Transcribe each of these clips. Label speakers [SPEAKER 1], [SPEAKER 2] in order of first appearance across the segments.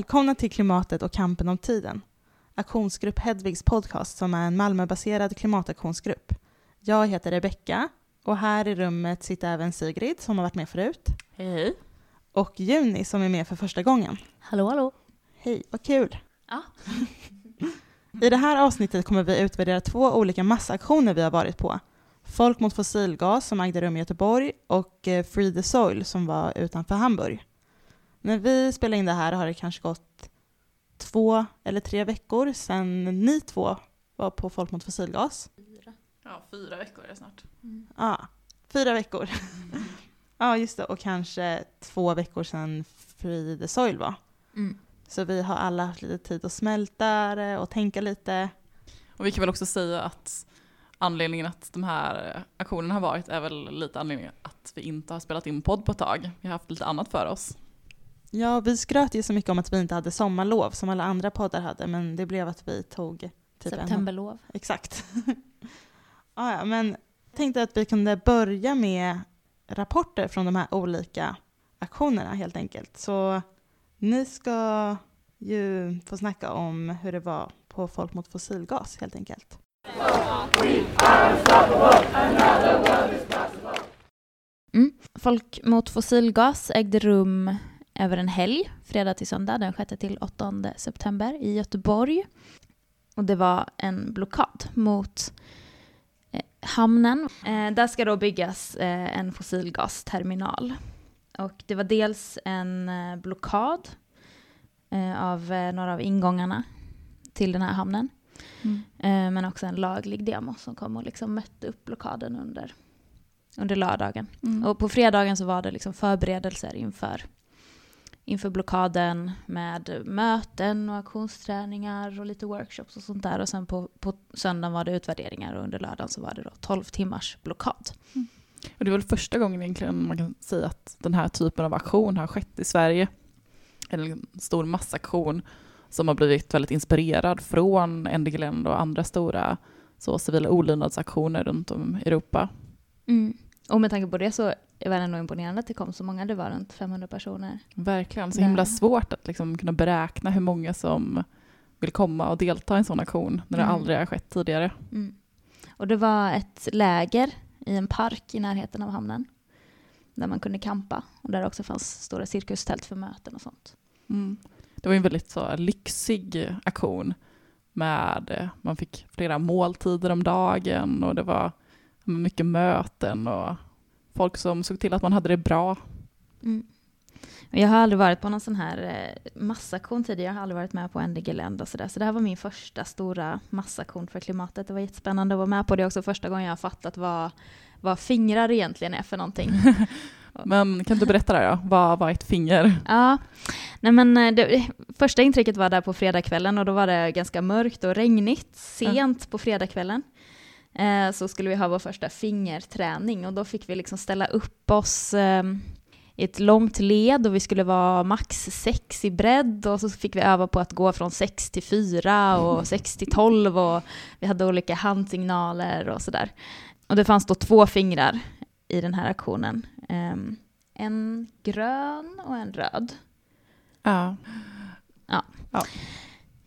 [SPEAKER 1] Välkomna till Klimatet och kampen om tiden. Aktionsgrupp Hedvigs podcast som är en Malmöbaserad klimataktionsgrupp. Jag heter Rebecka och här i rummet sitter även Sigrid som har varit med förut.
[SPEAKER 2] Hej hej.
[SPEAKER 1] Och Juni som är med för första gången.
[SPEAKER 2] Hallå hallå.
[SPEAKER 1] Hej, vad kul!
[SPEAKER 2] Ja.
[SPEAKER 1] I det här avsnittet kommer vi utvärdera två olika massaktioner vi har varit på. Folk mot fossilgas som ägde rum i Göteborg och eh, Free the Soil som var utanför Hamburg. När vi spelar in det här har det kanske gått två eller tre veckor sedan ni två var på Folk mot fossilgas.
[SPEAKER 2] Ja, fyra veckor är det snart.
[SPEAKER 1] Ja, fyra veckor. ja, just det. Och kanske två veckor sedan Free the Soil var.
[SPEAKER 2] Mm.
[SPEAKER 1] Så vi har alla haft lite tid att smälta det och tänka lite.
[SPEAKER 2] Och vi kan väl också säga att anledningen att de här aktionerna har varit är väl lite anledningen att vi inte har spelat in podd på ett tag. Vi har haft lite annat för oss.
[SPEAKER 1] Ja, vi skröt ju så mycket om att vi inte hade sommarlov som alla andra poddar hade, men det blev att vi tog typ en...
[SPEAKER 3] Septemberlov.
[SPEAKER 1] Exakt. ja, ja, men jag tänkte att vi kunde börja med rapporter från de här olika aktionerna helt enkelt. Så ni ska ju få snacka om hur det var på Folk mot fossilgas helt enkelt.
[SPEAKER 3] Mm. Folk mot fossilgas ägde rum över en helg, fredag till söndag, den 6 till 8 september i Göteborg. Och det var en blockad mot eh, hamnen. Eh, där ska då byggas eh, en fossilgasterminal. Och det var dels en eh, blockad eh, av eh, några av ingångarna till den här hamnen. Eh, men också en laglig demo som kom och liksom mötte upp blockaden under, under lördagen.
[SPEAKER 2] Mm.
[SPEAKER 3] Och på fredagen så var det liksom förberedelser inför, inför blockaden med möten och aktionsträningar och lite workshops och sånt där. Och sen på, på söndagen var det utvärderingar och under lördagen så var det då 12 timmars blockad.
[SPEAKER 2] Och det var väl första gången egentligen man kan säga att den här typen av aktion har skett i Sverige. En stor massaktion som har blivit väldigt inspirerad från NDG-länd och andra stora så, civila olydnadsaktioner runt om i Europa.
[SPEAKER 3] Mm. Och med tanke på det så var det nog imponerande att det kom så många. Det var runt 500 personer.
[SPEAKER 2] Verkligen, så himla svårt att liksom kunna beräkna hur många som vill komma och delta i en sån aktion när det
[SPEAKER 3] Mm.
[SPEAKER 2] aldrig har skett tidigare.
[SPEAKER 3] Mm. Och det var ett läger i en park i närheten av hamnen. Där man kunde campa. Och där också fanns stora cirkustält för möten och sånt.
[SPEAKER 2] Mm. Det var en väldigt så lyxig aktion med, man fick flera måltider om dagen och det var mycket möten och folk som såg till att man hade det bra.
[SPEAKER 3] Mm. Jag har aldrig varit på någon sån här eh, massaktion tidigare. Jag har aldrig varit med på NDG-länd och sådär. Så det här var min första stora massaktion för klimatet. Det var jättespännande att vara med på. Det är också första gången jag har fattat vad, vad fingrar egentligen är för någonting.
[SPEAKER 2] Men kan du berätta det då? Vad var ett finger?
[SPEAKER 3] Ja, nej men eh, det, första intrycket var där på fredagskvällen och då var det ganska mörkt och regnigt sent på fredagskvällen. Eh, så skulle vi ha vår första fingerträning och då fick vi liksom ställa upp oss eh, i ett långt led och vi skulle vara max sex i bredd och så fick vi öva på att gå från sex till fyra och sex till tolv och vi hade olika handsignaler och sådär. Och det fanns då två fingrar i den här aktionen. Ehm, en grön och en röd.
[SPEAKER 2] Ja.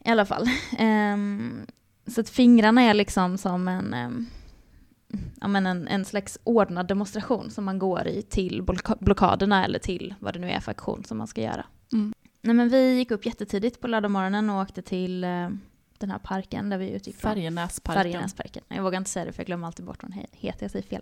[SPEAKER 3] I alla fall. Ehm, så att fingrarna är liksom som en, ja, men en, en slags ordnad demonstration som man går i till block- blockaderna eller till vad det nu är för aktion som man ska göra.
[SPEAKER 2] Mm.
[SPEAKER 3] Nej, men vi gick upp jättetidigt på lördagmorgonen och åkte till eh, den här parken där vi utgick från.
[SPEAKER 2] Färjenäsparken.
[SPEAKER 3] Färjenäsparken. Jag vågar inte säga det för jag glömmer alltid bort vad den he- heter, jag säger fel.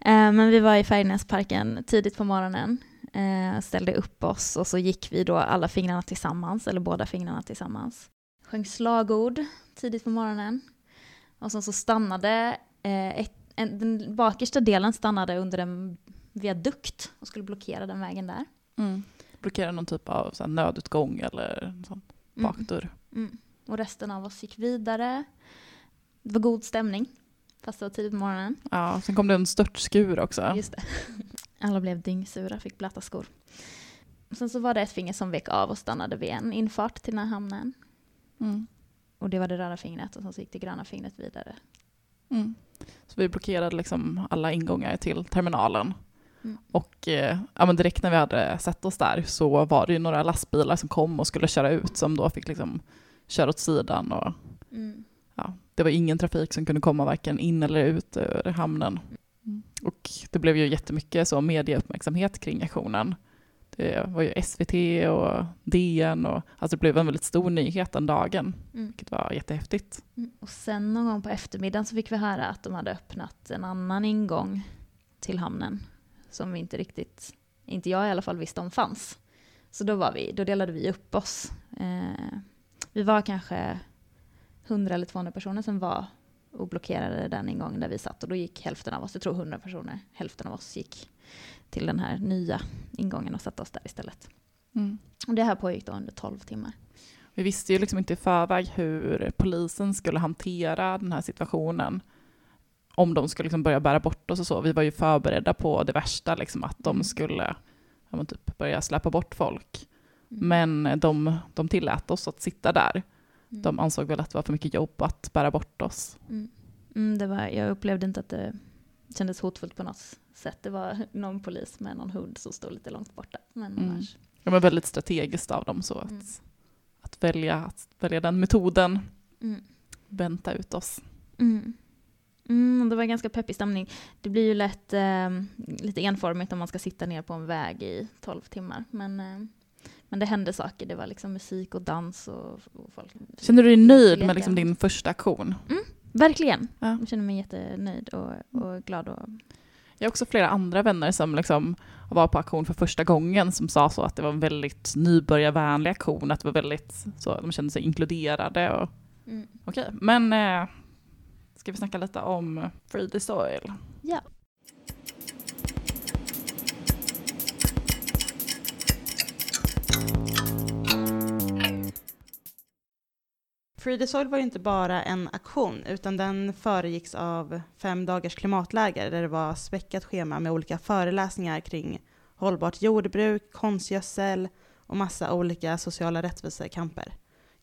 [SPEAKER 3] Eh, men vi var i Färjenäsparken tidigt på morgonen, eh, ställde upp oss och så gick vi då alla fingrarna tillsammans, eller båda fingrarna tillsammans. Sjöng slagord tidigt på morgonen. Och sen så stannade, eh, ett, en, den bakersta delen stannade under en viadukt och skulle blockera den vägen där.
[SPEAKER 2] Mm. Blockera någon typ av så här, nödutgång eller sån
[SPEAKER 3] Mm.
[SPEAKER 2] bakdörr.
[SPEAKER 3] Mm. Och resten av oss gick vidare. Det var god stämning, fast det var tidigt på morgonen.
[SPEAKER 2] Ja, sen kom det en störtskur också.
[SPEAKER 3] Just det. Alla blev dyngsura, fick blöta skor. Sen så var det ett finger som vek av och stannade vid en infart till den här hamnen.
[SPEAKER 2] Mm.
[SPEAKER 3] Och det var det röda fingret och sen så gick det gröna fingret vidare.
[SPEAKER 2] Mm. Så vi blockerade liksom alla ingångar till terminalen.
[SPEAKER 3] Mm.
[SPEAKER 2] Och eh, ja, men direkt när vi hade sett oss där så var det ju några lastbilar som kom och skulle köra ut som då fick liksom köra åt sidan och
[SPEAKER 3] Mm.
[SPEAKER 2] ja, det var ingen trafik som kunde komma varken in eller ut ur hamnen.
[SPEAKER 3] Mm.
[SPEAKER 2] Och det blev ju jättemycket så medieuppmärksamhet kring aktionen. Det var ju SVT och DN och alltså det blev en väldigt stor nyhet den dagen,
[SPEAKER 3] Mm.
[SPEAKER 2] vilket var jättehäftigt.
[SPEAKER 3] Mm. Och sen någon gång på eftermiddagen så fick vi höra att de hade öppnat en annan ingång till hamnen som vi inte riktigt, inte jag i alla fall visste om fanns. Så då, var vi, då delade vi upp oss. Eh, vi var kanske 100 eller 200 personer som var och blockerade den ingången där vi satt och då gick hälften av oss, jag tror 100 personer, hälften av oss gick till den här nya ingången och satte oss där istället. Och det här pågick då under 12 timmar.
[SPEAKER 2] Vi visste ju liksom inte i förväg hur polisen skulle hantera den här situationen. Om de skulle liksom börja bära bort oss och så. Vi var ju förberedda på det värsta, liksom, att de
[SPEAKER 3] Mm.
[SPEAKER 2] skulle ja, typ börja släppa bort folk.
[SPEAKER 3] Mm.
[SPEAKER 2] Men de, de tillät oss att sitta där.
[SPEAKER 3] Mm.
[SPEAKER 2] De ansåg väl att det var för mycket jobb att bära bort oss.
[SPEAKER 3] Mm. Mm, det var, jag upplevde inte att det kändes hotfullt på något sätt. Det var någon polis med någon hund som stod lite långt borta. Men
[SPEAKER 2] Mm.
[SPEAKER 3] annars.
[SPEAKER 2] Var väldigt strategiskt av dem så att,
[SPEAKER 3] Mm.
[SPEAKER 2] att, välja, att välja den metoden,
[SPEAKER 3] Mm.
[SPEAKER 2] vänta ut oss.
[SPEAKER 3] Mm. Mm, det var ganska peppig stämning. Det blir ju lätt eh, lite enformigt om man ska sitta ner på en väg i 12 timmar. Men, eh, men det hände saker. Det var liksom musik och dans och, och folk.
[SPEAKER 2] Känner du dig nöjd med liksom din första aktion?
[SPEAKER 3] Verkligen.
[SPEAKER 2] Ja.
[SPEAKER 3] Jag känner mig jättenöjd och, och glad. Och,
[SPEAKER 2] Jag har också flera andra vänner som liksom var på aktion för första gången som sa så att det var en väldigt nybörjarvänlig aktion, att det var väldigt så, de kände sig inkluderade. Och,
[SPEAKER 3] mm.
[SPEAKER 2] okej, men eh, ska vi snacka lite om Free the Soil?
[SPEAKER 3] Ja.
[SPEAKER 1] Free the Soil var ju inte bara en aktion, utan den föregicks av fem dagars klimatläger där det var späckat schema med olika föreläsningar kring hållbart jordbruk, konstgödsel och massa olika sociala rättvisekamper.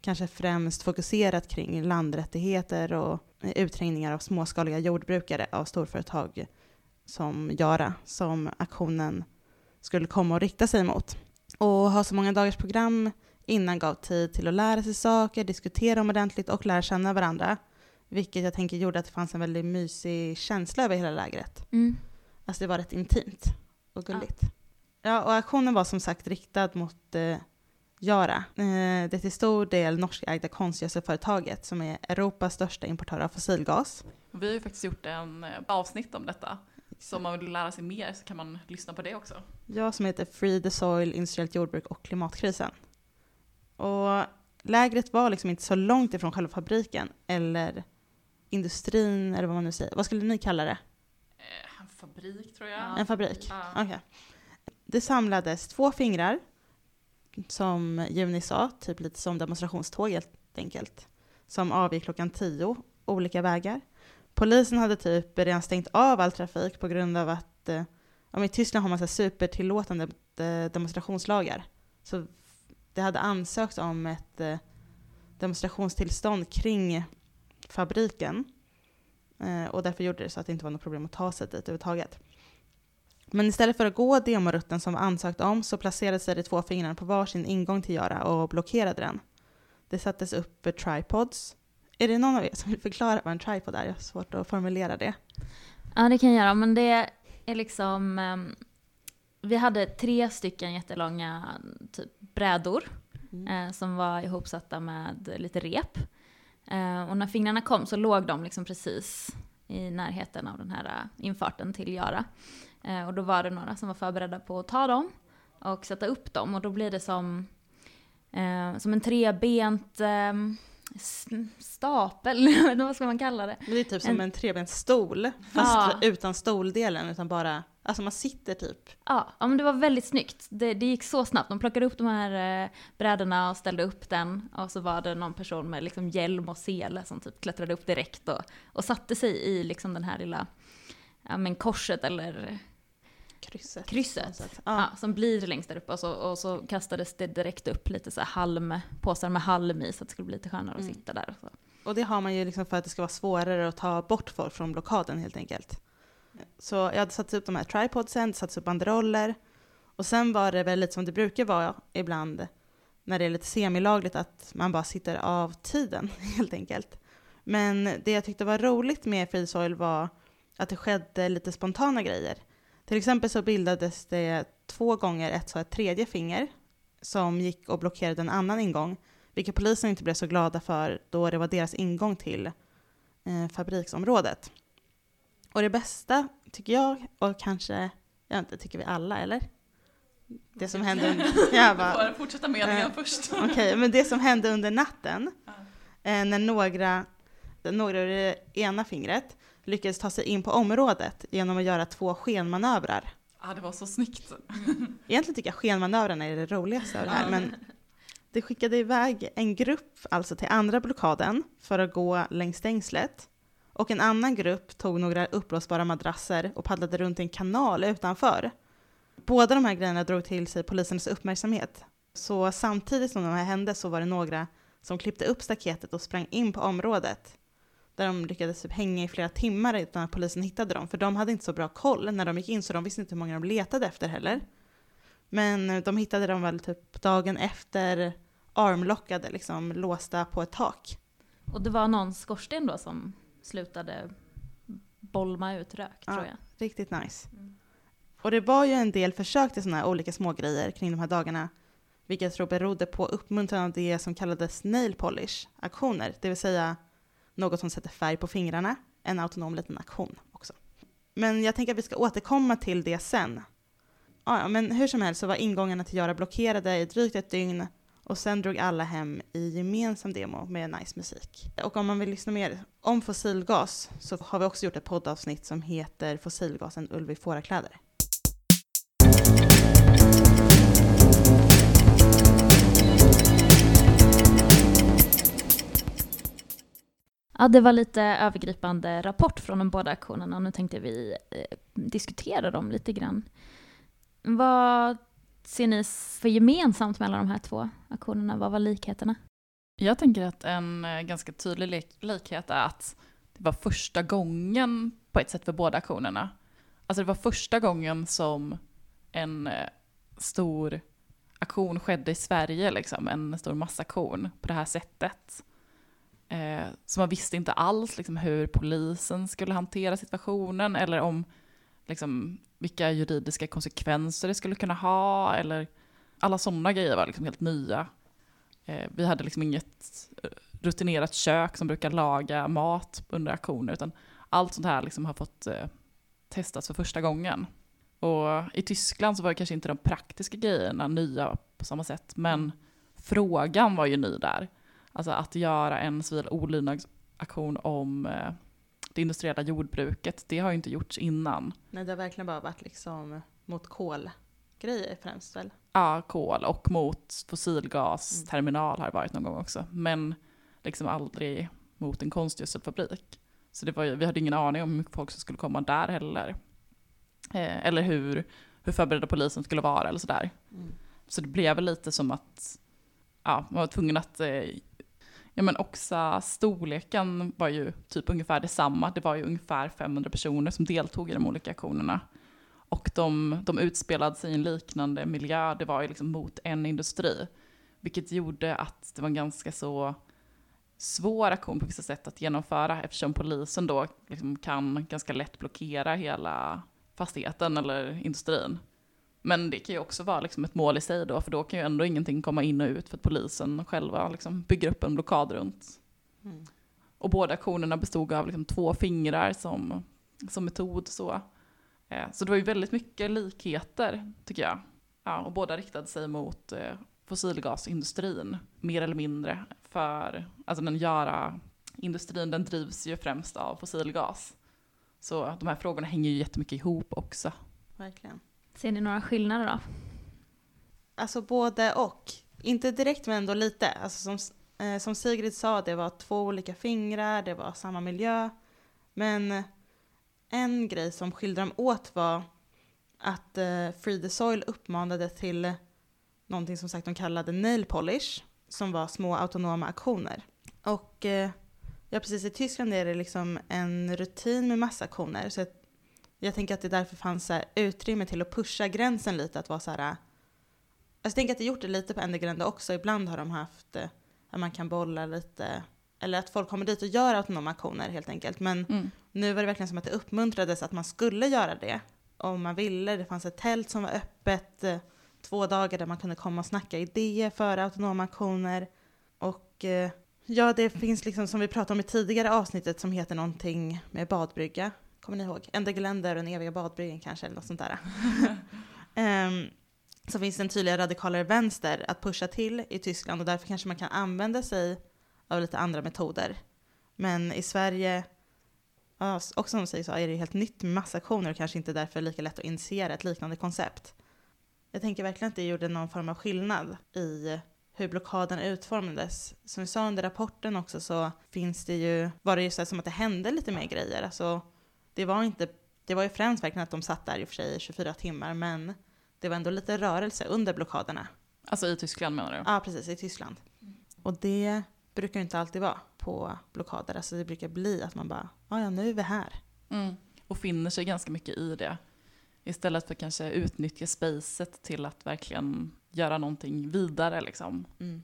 [SPEAKER 1] Kanske främst fokuserat kring landrättigheter och utträngningar av småskaliga jordbrukare av storföretag som Jara som aktionen skulle komma att rikta sig mot. Och ha så många dagars program innan gav tid till att lära sig saker, diskutera dem ordentligt och lära känna varandra. Vilket jag tänker gjorde att det fanns en väldigt mysig känsla över hela lägret.
[SPEAKER 3] Mm.
[SPEAKER 1] Alltså det var rätt intimt och gulligt. Ja, och aktionen var som sagt riktad mot eh, Yara. Eh, det är till stor del norskägda konstgödselföretaget som är Europas största importör av fossilgas.
[SPEAKER 2] Vi har ju faktiskt gjort en eh, avsnitt om detta. Så om man vill lära sig mer så kan man lyssna på det också.
[SPEAKER 1] Ja, som heter Free the Soil, industriellt jordbruk och klimatkrisen. Och lägret var liksom inte så långt ifrån själva fabriken eller industrin eller vad man nu säger. Vad skulle ni kalla det?
[SPEAKER 2] Eh, en fabrik tror jag.
[SPEAKER 3] Ja.
[SPEAKER 1] En fabrik?
[SPEAKER 2] Ja.
[SPEAKER 1] Okej. Det samlades två fingrar, som Juni sa, typ lite som demonstrationståg helt enkelt, som avgick klockan tio, olika vägar. Polisen hade typ redan stängt av all trafik på grund av att eh, ja, men i Tyskland har man så supertillåtande eh, demonstrationslagar. Så det hade ansökts om ett eh, demonstrationstillstånd kring fabriken eh, och därför gjorde det så att det inte var något problem att ta sig dit överhuvudtaget. Men istället för att gå demorutten som var ansökt om så placerade sig de två fingrarna på varsin ingång till Göra och blockerade den. Det sattes upp tripods. Är det någon av er som vill förklara vad en tripod är? Jag har svårt att formulera det.
[SPEAKER 3] Ja, det kan jag göra. Men det är liksom... Ehm, ehm, vi hade tre stycken jättelånga typ brädor eh, som var ihopsatta med lite rep. Eh, och när fingrarna kom så låg de liksom precis i närheten av den här eh, infarten till Yara. Eh, och då var det några som var förberedda på att ta dem och sätta upp dem. Och då blir det som, eh, som en trebent eh, s- stapel, vad ska man kalla det?
[SPEAKER 1] Men det är typ som
[SPEAKER 3] En-
[SPEAKER 1] en trebent stol, fast
[SPEAKER 3] Ja.
[SPEAKER 1] utan stoldelen, utan bara, alltså man sitter typ.
[SPEAKER 3] Ja, ja men det var väldigt snyggt. Det, det gick så snabbt. De plockade upp de här eh, brädorna och ställde upp den. Och så var det någon person med liksom hjälm och sele som typ klättrade upp direkt och, och satte sig i liksom den här lilla ja, men korset eller
[SPEAKER 1] Krysset.
[SPEAKER 3] Krysset.
[SPEAKER 1] sätt.
[SPEAKER 3] ja.
[SPEAKER 1] Ja.
[SPEAKER 3] som blir längst där uppe. Och så, och så kastades det direkt upp lite så här halm, påsar med halm i så att det skulle bli lite skönare att
[SPEAKER 1] Mm.
[SPEAKER 3] sitta där. Och.
[SPEAKER 1] Och det har man ju liksom för att det ska vara svårare att ta bort folk från blockaden helt enkelt. Så jag hade satt upp de här tripodsen, satt upp banderoller och sen var det väl lite som det brukar vara ibland när det är lite semilagligt att man bara sitter av tiden helt enkelt. Men det jag tyckte var roligt med Free Soil var att det skedde lite spontana grejer. Till exempel så bildades det två gånger ett så ett tredje finger som gick och blockerade en annan ingång, vilket polisen inte blev så glada för då det var deras ingång till eh, fabriksområdet. Och det bästa tycker jag, och kanske, jag inte, tycker vi alla eller? Det som hände under, jag bara,
[SPEAKER 2] Bara fortsätta meningen
[SPEAKER 1] Eh,
[SPEAKER 2] först.
[SPEAKER 1] Okej, men det som hände under natten, eh, när några, några ur det ena fingret lyckades ta sig in på området genom att göra två skenmanövrar.
[SPEAKER 2] Ja, det var så snyggt.
[SPEAKER 1] Egentligen tycker jag skenmanövrarna är det roligaste av det här, men det skickade iväg en grupp alltså till andra blockaden för att gå längs stängslet. Och en annan grupp tog några uppblåsbara madrasser och paddlade runt i en kanal utanför. Båda de här grejerna drog till sig polisens uppmärksamhet. Så samtidigt som de här hände så var det några som klippte upp staketet och sprang in på området. Där de lyckades typ hänga i flera timmar utan att polisen hittade dem. För de hade inte så bra koll när de gick in så de visste inte hur många de letade efter heller. Men eh, de hittade dem väl typ dagen efter armlockade, liksom låsta på ett tak.
[SPEAKER 3] Och det var någon skorsten då som slutade bolma ut rök,
[SPEAKER 1] Ja.
[SPEAKER 3] tror jag.
[SPEAKER 1] Riktigt nice.
[SPEAKER 3] Mm.
[SPEAKER 1] Och det var ju en del försök till sådana här olika smågrejer kring de här dagarna, vilket jag tror berodde på uppmuntran av det som kallades nail polish-aktioner, det vill säga något som sätter färg på fingrarna, en autonom liten aktion också. Men jag tänker att vi ska återkomma till det sen. Ja, ja, men hur som helst så var ingångarna till Göra blockerade i drygt ett dygn och sen drog alla hem i gemensam demo med nice musik. Och om man vill lyssna mer om fossilgas så har vi också gjort ett poddavsnitt som heter Fossilgasen Ulv i fårakläder.
[SPEAKER 3] Ja, det var lite övergripande rapport från de båda aktionerna och nu tänkte vi eh, diskutera dem lite grann. Vad ser ni för gemensamt mellan de här två aktionerna? Vad var likheterna?
[SPEAKER 2] Jag tänker att en eh, ganska tydlig lik- likhet är att det var första gången på ett sätt för båda aktionerna. Alltså det var första gången som en eh, stor aktion skedde i Sverige, liksom, en stor massaktion på det här sättet. Eh, så man visste inte alls liksom, hur polisen skulle hantera situationen eller om liksom, vilka juridiska konsekvenser det skulle kunna ha eller alla sådana grejer var liksom helt nya. Eh, vi hade liksom inget eh, rutinerat kök som brukar laga mat under aktioner, utan allt sånt här liksom har fått eh, testas för första gången. Och i Tyskland så var det kanske inte de praktiska grejerna nya på samma sätt, men frågan var ju ny där. Alltså att göra en civil olydnadsaktion om eh, det industriella jordbruket, det har ju inte gjorts innan.
[SPEAKER 1] Nej, det har verkligen bara varit liksom mot kolgrejer främst väl?
[SPEAKER 2] Ja, kol och mot fossilgasterminal har det varit någon gång också. Men liksom aldrig mot en konstgödselfabrik. Så det var ju, vi hade ingen aning om hur mycket folk som skulle komma där heller. Eh, eller hur, hur förberedda polisen skulle vara eller sådär.
[SPEAKER 1] Mm.
[SPEAKER 2] Så det blev väl lite som att ja, man var tvungen att eh, Ja men också storleken var ju typ ungefär detsamma. Det var ju ungefär 500 personer som deltog i de olika aktionerna. Och de, de utspelade sig i en liknande miljö, det var ju liksom mot en industri. Vilket gjorde att det var en ganska så svår aktion på vissa sätt att genomföra eftersom polisen då liksom kan ganska lätt blockera hela fastigheten eller industrin. Men det kan ju också vara liksom ett mål i sig då, för då kan ju ändå ingenting komma in och ut för att polisen själva liksom bygger upp en blockad runt.
[SPEAKER 1] Mm.
[SPEAKER 2] Och båda aktionerna bestod av liksom två fingrar som, som metod. Så. Eh, så det var ju väldigt mycket likheter, tycker jag. Ja, och båda riktade sig mot eh, fossilgasindustrin, mer eller mindre. För alltså den göra industrin den drivs ju främst av fossilgas. Så de här frågorna hänger ju jättemycket ihop också.
[SPEAKER 1] Verkligen.
[SPEAKER 3] Ser ni några skillnader då?
[SPEAKER 1] Alltså både och. Inte direkt men ändå lite. Alltså som, eh, som Sigrid sa, det var två olika fingrar, det var samma miljö. Men eh, en grej som skilde dem åt var att eh, Free the Soil uppmanade till eh, någonting som sagt de kallade nail polish, som var små autonoma aktioner. Och eh, ja, precis i Tyskland är det liksom en rutin med massaktioner. Så jag jag tänker att det därför fanns här utrymme till att pusha gränsen lite, att vara så här... Alltså jag tänker att det gjort det lite på Endergrände också. Ibland har de haft eh, att man kan bolla lite, eller att folk kommer dit och gör autonoma aktioner helt enkelt. Men
[SPEAKER 2] Mm.
[SPEAKER 1] nu var det verkligen som att det uppmuntrades att man skulle göra det om man ville. Det fanns ett tält som var öppet eh, två dagar där man kunde komma och snacka idéer för autonoma aktioner. Och ja, det finns liksom som vi pratade om i tidigare avsnittet som heter någonting med badbrygga. Kommer ni ihåg? Endergeländer och den eviga badbryggan kanske, eller något sånt där. Ehm, så finns det en tydligare radikalare vänster att pusha till i Tyskland och därför kanske man kan använda sig av lite andra metoder. Men i Sverige, och som säger så, är det helt nytt med massaktioner och kanske inte därför lika lätt att initiera ett liknande koncept. Jag tänker verkligen att det gjorde någon form av skillnad i hur blockaden utformades. Som vi sa under rapporten också så finns det ju, var det ju så som att det hände lite mer grejer. Alltså, det var inte, det var ju främst verkligen att de satt där i och för sig i 24 timmar, men det var ändå lite rörelse under blockaderna.
[SPEAKER 2] Alltså i Tyskland menar du?
[SPEAKER 1] Ja, precis, i Tyskland. Och det brukar ju inte alltid vara på blockader. Alltså det brukar bli att man bara, "Ja, nu är vi här.
[SPEAKER 2] Mm. Och finner sig ganska mycket i det. Istället för kanske utnyttja spacet till att verkligen göra någonting vidare liksom.
[SPEAKER 1] Mm.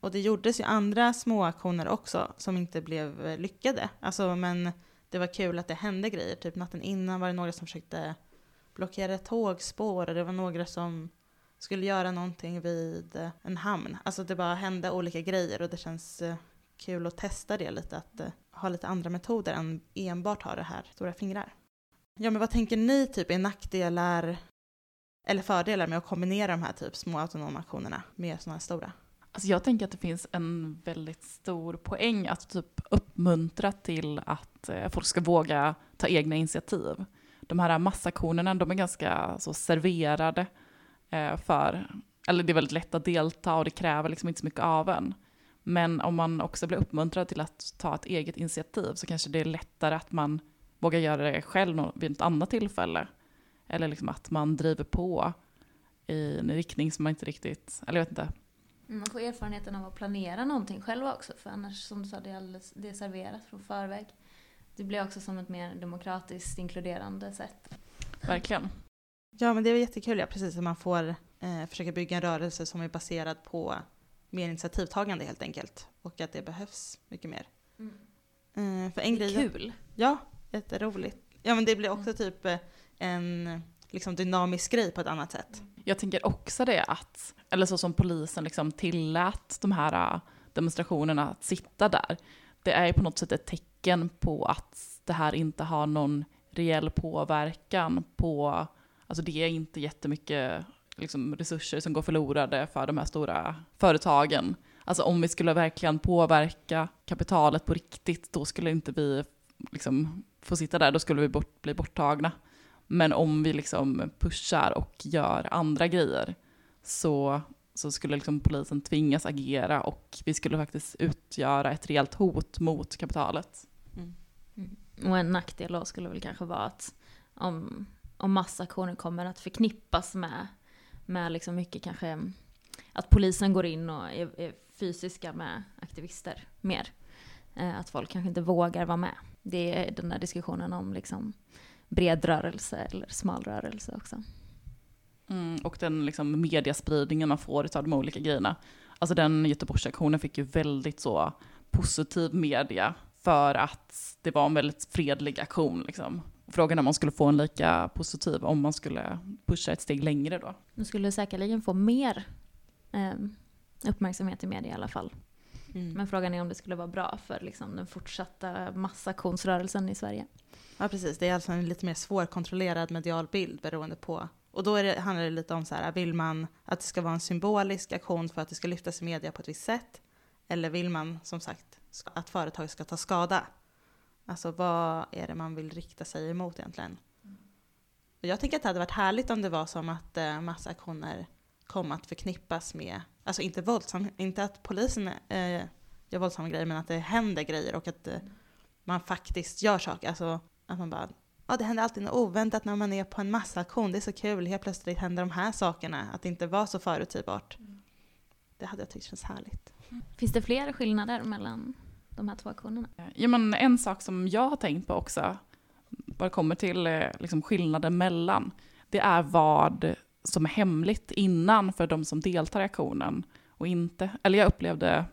[SPEAKER 1] Och det gjordes ju andra små aktioner också som inte blev lyckade. Alltså, men det var kul att det hände grejer. Typ natten innan var det några som försökte blockera tågspår och det var några som skulle göra någonting vid eh, en hamn. Alltså det bara hände olika grejer och det känns eh, kul att testa det lite, att eh, ha lite andra metoder än enbart ha det här stora fingrar. Ja men vad tänker ni typ är nackdelar eller fördelar med att kombinera de här typ små autonoma aktionerna med sådana här stora?
[SPEAKER 2] Alltså jag tänker att det finns en väldigt stor poäng att typ uppmuntra till att eh, folk ska våga ta egna initiativ. De här massaktionerna, de är ganska så serverade eh, för, eller det är väldigt lätt att delta och det kräver liksom inte så mycket av en. Men om man också blir uppmuntrad till att ta ett eget initiativ så kanske det är lättare att man vågar göra det själv vid ett annat tillfälle. Eller liksom att man driver på i en riktning som man inte riktigt, eller jag vet inte,
[SPEAKER 3] man får erfarenheten av att planera någonting själv också, för annars som du sa, det är, alldeles, det är serverat från förväg. Det blir också som ett mer demokratiskt inkluderande sätt.
[SPEAKER 2] verkligen.
[SPEAKER 1] Ja, men det är jättekul, ja, precis, att man får eh, försöka bygga en rörelse som är baserad på mer initiativtagande helt enkelt. Och att det behövs mycket mer. Eh, för en
[SPEAKER 3] Det är
[SPEAKER 1] grej,
[SPEAKER 3] kul.
[SPEAKER 1] ja, jätteroligt. Ja, men det blir också typ eh, en liksom, dynamisk grej på ett annat sätt.
[SPEAKER 2] Jag tänker också det att, eller så som polisen liksom tillät de här äh, demonstrationerna att sitta där. Det är ju på något sätt ett tecken på att det här inte har någon reell påverkan på, alltså det är inte jättemycket liksom, resurser som går förlorade för de här stora företagen. Alltså om vi skulle verkligen påverka kapitalet på riktigt, då skulle inte vi liksom få sitta där, då skulle vi bort, bli borttagna. Men om vi liksom pushar och gör andra grejer så, så skulle liksom polisen tvingas agera och vi skulle faktiskt utgöra ett rejält hot mot kapitalet.
[SPEAKER 1] Mm.
[SPEAKER 3] Och en nackdel då skulle väl kanske vara att om, om massaktioner kommer att förknippas med, med liksom mycket kanske att polisen går in och är, är fysiska med aktivister mer. Eh, Att folk kanske inte vågar vara med. Det är den där diskussionen om liksom bred rörelse eller smal rörelse också.
[SPEAKER 2] Mm, och den liksom mediaspridningen man får av de olika grejerna. Alltså den Göteborgsaktionen fick ju väldigt så positiv media för att det var en väldigt fredlig aktion. Liksom. Frågan är om man skulle få en lika positiv om man skulle pusha ett steg längre då.
[SPEAKER 3] De skulle säkerligen få mer eh, uppmärksamhet i media i alla fall.
[SPEAKER 1] Mm.
[SPEAKER 3] Men frågan är om det skulle vara bra för liksom, den fortsatta massaktionsrörelsen i Sverige.
[SPEAKER 1] Ja, precis. Det är alltså en lite mer svårkontrollerad medial bild beroende på. Och då det, handlar det lite om så här, vill man att det ska vara en symbolisk aktion för att det ska lyftas i media på ett visst sätt? Eller vill man som sagt att företag ska ta skada? Alltså vad är det man vill rikta sig emot egentligen? Och jag tänker att det hade varit härligt om det var som att eh, massaktioner kom att förknippas med, alltså inte våldsam, inte att polisen eh, gör våldsamma grejer, men att det händer grejer och att eh, man faktiskt gör saker. Alltså att man bara, ja det händer alltid något oväntat när man är på en massaktion, det är så kul, helt plötsligt händer de här sakerna, att det inte var så förutsägbart. Det hade jag tyckt känns härligt.
[SPEAKER 3] Finns det fler skillnader mellan de här två aktionerna?
[SPEAKER 2] Ja, men en sak som jag har tänkt på också vad det kommer till eh, liksom skillnaden mellan, det är vad som är hemligt innan för de som deltar i aktionen och inte. Eller jag upplevde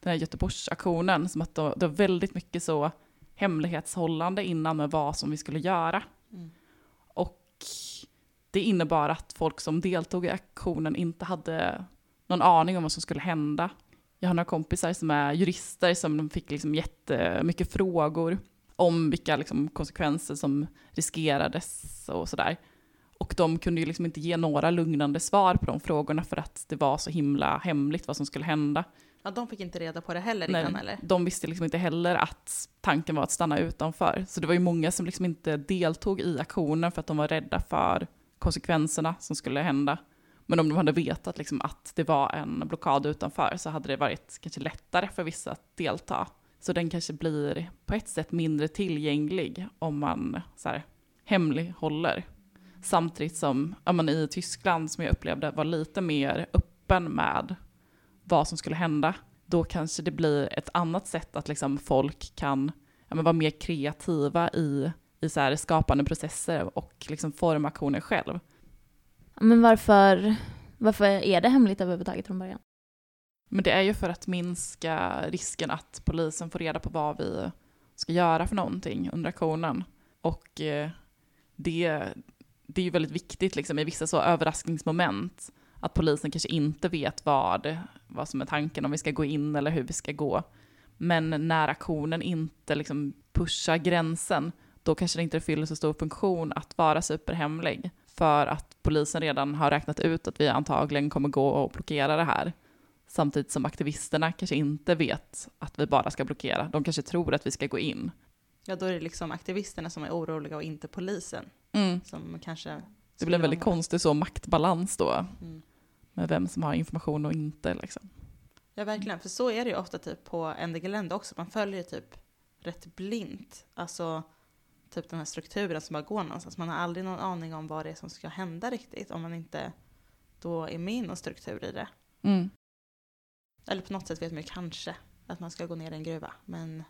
[SPEAKER 2] den här Göteborgsaktionen som att det var väldigt mycket så hemlighetshållande innan med vad som vi skulle göra.
[SPEAKER 1] Mm.
[SPEAKER 2] Och det innebar att folk som deltog i aktionen inte hade någon aning om vad som skulle hända. Jag har några kompisar som är jurister som fick liksom jättemycket frågor om vilka liksom konsekvenser som riskerades och sådär. Och de kunde ju liksom inte ge några lugnande svar på de frågorna för att det var så himla hemligt vad som skulle hända.
[SPEAKER 1] Ja, de fick inte reda på det heller
[SPEAKER 2] Nej,
[SPEAKER 1] innan eller?
[SPEAKER 2] De visste liksom inte heller att tanken var att stanna utanför. Så det var ju många som liksom inte deltog i aktionen för att de var rädda för konsekvenserna som skulle hända. Men om de hade vetat liksom att det var en blockad utanför så hade det varit kanske lättare för vissa att delta. Så den kanske blir på ett sätt mindre tillgänglig om man så här, hemlighåller. Samtidigt som ja, i Tyskland, som jag upplevde, var lite mer öppen med vad som skulle hända. Då kanske det blir ett annat sätt att liksom folk kan ja, men vara mer kreativa i, i så här skapande processer och liksom forma aktioner själv.
[SPEAKER 3] Men varför, varför är det hemligt överhuvudtaget från början?
[SPEAKER 2] Men det är ju för att minska risken att polisen får reda på vad vi ska göra för någonting under aktionen. Och eh, det, det är ju väldigt viktigt liksom, i vissa så överraskningsmoment att polisen kanske inte vet vad, vad som är tanken, om vi ska gå in eller hur vi ska gå. Men när aktionen inte liksom pushar gränsen, då kanske det inte fyller så stor funktion att vara superhemlig. För att polisen redan har räknat ut att vi antagligen kommer gå och blockera det här. Samtidigt som aktivisterna kanske inte vet att vi bara ska blockera. De kanske tror att vi ska gå in.
[SPEAKER 1] Ja, då är det liksom aktivisterna som är oroliga och inte polisen.
[SPEAKER 2] Mm.
[SPEAKER 1] Som kanske...
[SPEAKER 2] Det blir en väldigt konstig så maktbalans då,
[SPEAKER 1] Mm.
[SPEAKER 2] med vem som har information och inte. Liksom.
[SPEAKER 1] Ja, verkligen. För så är det ju ofta typ på NDG-länder också. Man följer typ rätt blint. Alltså typ den här strukturen som bara går någonstans. Man har aldrig någon aning om vad det är som ska hända riktigt om man inte då är med i någon struktur i det.
[SPEAKER 2] Mm.
[SPEAKER 1] Eller på något sätt vet man ju kanske att man ska gå ner i en gruva. Men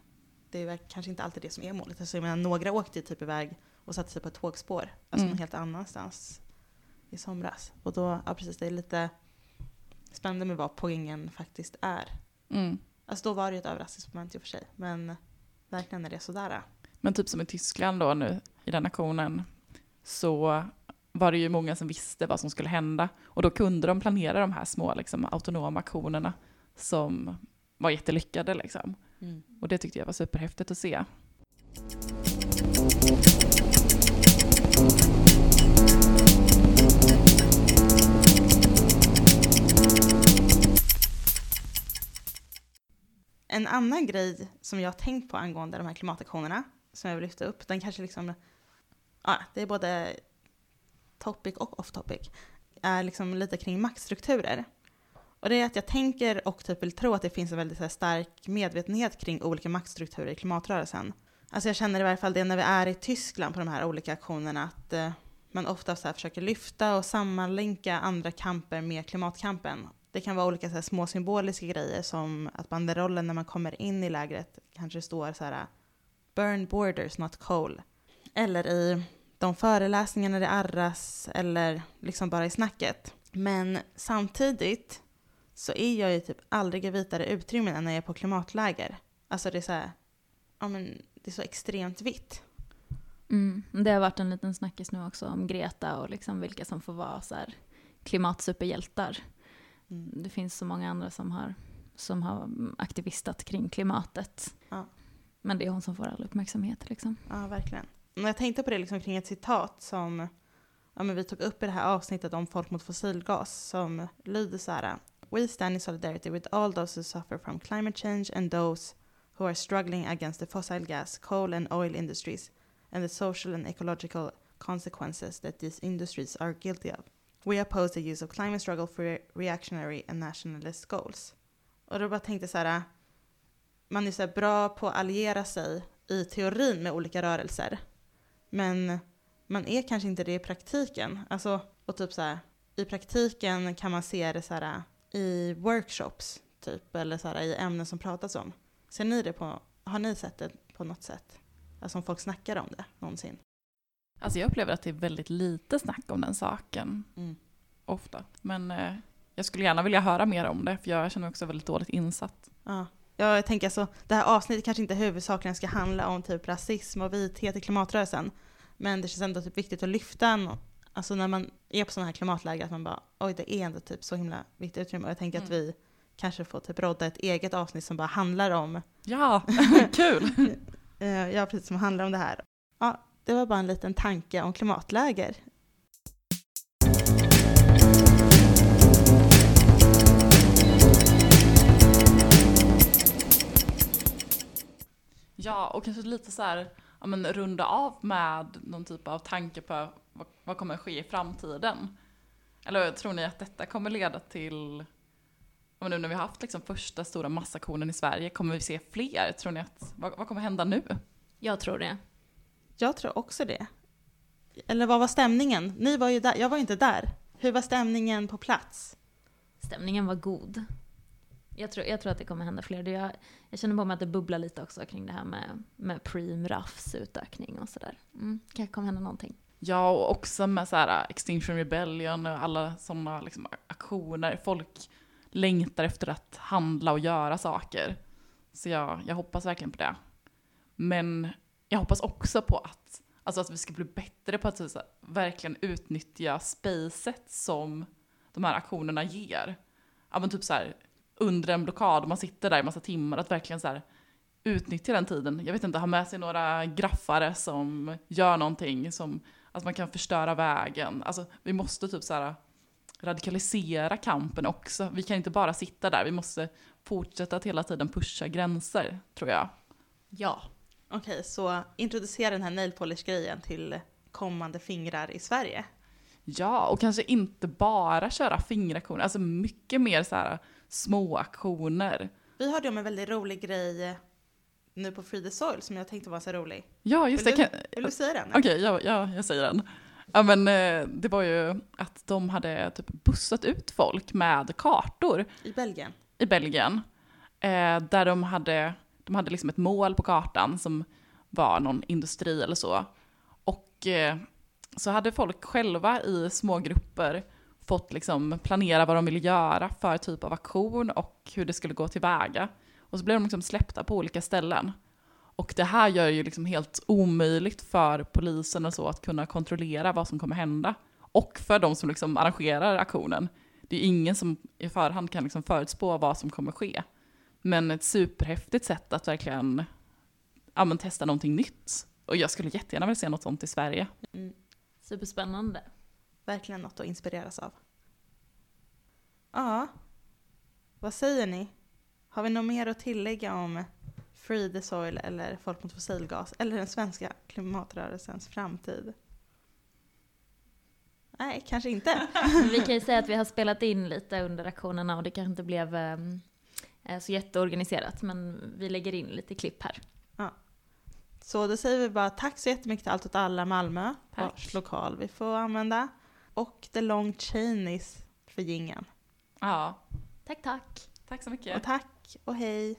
[SPEAKER 1] det är kanske inte alltid det som är målet. Alltså, jag menar, några åkte ju typ iväg och satte sig på ett tågspår. Alltså
[SPEAKER 2] Mm.
[SPEAKER 1] någon helt annanstans i somras. Och då, ja precis, det är lite spännande med vad poängen faktiskt är.
[SPEAKER 2] Mm.
[SPEAKER 1] Alltså då var det ju ett överraskningsmoment i och för sig. Men verkligen när det är sådär.
[SPEAKER 2] Men typ som i Tyskland då nu, i den aktionen, så var det ju många som visste vad som skulle hända. Och då kunde de planera de här små liksom, autonoma aktionerna som var jättelyckade. Liksom. Och det tyckte jag var superhäftigt att se.
[SPEAKER 1] En annan grej som jag har tänkt på angående de här klimataktionerna, som jag vill lyfta upp, den kanske liksom, ja, det är både topic och off topic, är liksom lite kring maktstrukturer. Och det är att jag tänker och typ vill tro att det finns en väldigt stark medvetenhet kring olika maktstrukturer i klimatrörelsen. Alltså jag känner i varje fall det när vi är i Tyskland på de här olika aktionerna, att eh, man ofta så här försöker lyfta och sammanlänka andra kamper med klimatkampen. Det kan vara olika så här små symboliska grejer som att banderollen när man kommer in i lägret kanske står så här “Burn borders, not coal”. Eller i de föreläsningarna det arras eller liksom bara i snacket. Men samtidigt så är jag ju typ aldrig i vitare utrymmen än när jag är på klimatläger. Alltså det är så här, ja men det är så extremt vitt.
[SPEAKER 3] Mm. Det har varit en liten snackis nu också om Greta och liksom vilka som får vara så här klimatsuperhjältar.
[SPEAKER 1] Mm.
[SPEAKER 3] Det finns så många andra som har, som har aktivistat kring klimatet.
[SPEAKER 1] Ja.
[SPEAKER 3] Men det är hon som får all uppmärksamhet. Liksom.
[SPEAKER 1] Ja, verkligen. Och jag tänkte på det liksom kring ett citat som ja, men vi tog upp i det här avsnittet om folk mot fossilgas som lyder så här. We stand in solidarity with all those who suffer from climate change and those who are struggling against the fossil gas, coal and oil industries and the social and ecological consequences that these industries are guilty of. We oppose the use of climate struggle for reactionary and nationalist goals. Och då bara tänkte jag så här, äh, man är så här bra på att alliera sig i teorin med olika rörelser. Men man är kanske inte det i praktiken. Alltså, och typ så här, i praktiken kan man se det så här äh, i workshops, typ, eller så här i ämnen som pratas om. Ser ni det på, har ni sett det på något sätt? Alltså om folk snackar om det någonsin?
[SPEAKER 2] Alltså jag upplever att det är väldigt lite snack om den saken
[SPEAKER 1] Mm.
[SPEAKER 2] ofta. Men eh, jag skulle gärna vilja höra mer om det för jag känner mig också väldigt dåligt insatt.
[SPEAKER 1] Ja. Ja, Jag tänker alltså, det här avsnittet kanske inte huvudsakligen ska handla om typ rasism och vithet i klimatrörelsen. Men det känns ändå typ viktigt att lyfta en, alltså när man är på sådana här klimatläger, att man bara oj det är ändå typ så himla viktigt utrymme. Och jag tänker att
[SPEAKER 2] Mm.
[SPEAKER 1] vi kanske får typ rodda ett eget avsnitt som bara handlar om,
[SPEAKER 2] Ja, kul!
[SPEAKER 1] eh, ja precis som handlar om det här. Ja, det var bara en liten tanke om klimatläger.
[SPEAKER 2] Ja, och kanske lite så här, ja, men runda av med någon typ av tanke på vad, vad kommer ske i framtiden. Eller tror ni att detta kommer leda till, men nu när vi har haft liksom första stora massaktionen i Sverige, kommer vi se fler? Tror ni att, vad, vad kommer hända nu?
[SPEAKER 3] Jag tror det.
[SPEAKER 1] Jag tror också det. Eller vad var stämningen? Ni var ju där, jag var ju inte där. Hur var stämningen på plats?
[SPEAKER 3] Stämningen var god. Jag tror, jag tror att det kommer hända fler. Jag, jag känner på mig att det bubblar lite också kring det här med, med Preem Raffs utökning och sådär. Mm, kanske kommer hända någonting.
[SPEAKER 2] Ja, och också med så här Extinction Rebellion och alla sådana liksom aktioner. Folk längtar efter att handla och göra saker. Så jag, jag hoppas verkligen på det. Men jag hoppas också på att, alltså att vi ska bli bättre på att så verkligen utnyttja spacet som de här aktionerna ger. Ja men typ så här, under en blockad, man sitter där i massa timmar, att verkligen så här utnyttja den tiden. Jag vet inte, ha med sig några graffare som gör någonting som att man kan förstöra vägen. Alltså vi måste typ så här radikalisera kampen också. Vi kan inte bara sitta där, vi måste fortsätta att hela tiden pusha gränser, tror jag.
[SPEAKER 3] Ja.
[SPEAKER 1] Okej, så introducera den här nail polish-grejen till kommande fingrar i Sverige.
[SPEAKER 2] Ja, och kanske inte bara köra fingraktioner, alltså mycket mer så här små aktioner.
[SPEAKER 1] Vi hörde om en väldigt rolig grej nu på Free the Soil som jag tänkte var så rolig.
[SPEAKER 2] Ja, just
[SPEAKER 1] Vill
[SPEAKER 2] det. Kan,
[SPEAKER 1] Vill du säga den?
[SPEAKER 2] Okej, ja, ja, jag säger den. Ja, men eh, det var ju att de hade typ bussat ut folk med kartor
[SPEAKER 1] I Belgien.
[SPEAKER 2] i Belgien. Eh, där de hade, de hade liksom ett mål på kartan som var någon industri eller så. Och eh, så hade folk själva i små grupper fått liksom planera vad de ville göra för typ av aktion och hur det skulle gå tillväga. Och så blev de liksom släppta på olika ställen. Och det här gör ju liksom helt omöjligt för polisen och så att kunna kontrollera vad som kommer hända. Och för de som liksom arrangerar aktionen. Det är ingen som i förhand kan liksom förutspå vad som kommer ske. Men ett superhäftigt sätt att verkligen ja, men testa någonting nytt. Och jag skulle jättegärna vilja se något sånt i Sverige.
[SPEAKER 1] Mm.
[SPEAKER 3] Superspännande.
[SPEAKER 1] Verkligen något att inspireras av. Ja, vad säger ni? Har vi något mer att tillägga om Free the Soil eller Folk mot fossilgas eller den svenska klimatrörelsens framtid? Nej, kanske inte.
[SPEAKER 3] Vi kan ju säga att vi har spelat in lite under aktionerna och det kanske inte blev eh, så jätteorganiserat men vi lägger in lite klipp här.
[SPEAKER 1] Så då säger vi bara tack så jättemycket till Allt åt alla Malmö,
[SPEAKER 2] Tack.
[SPEAKER 1] vars lokal vi får använda. Och The Long Chaineys för gingen.
[SPEAKER 2] Ja,
[SPEAKER 3] Tack tack!
[SPEAKER 2] tack så mycket.
[SPEAKER 1] Och tack och hej.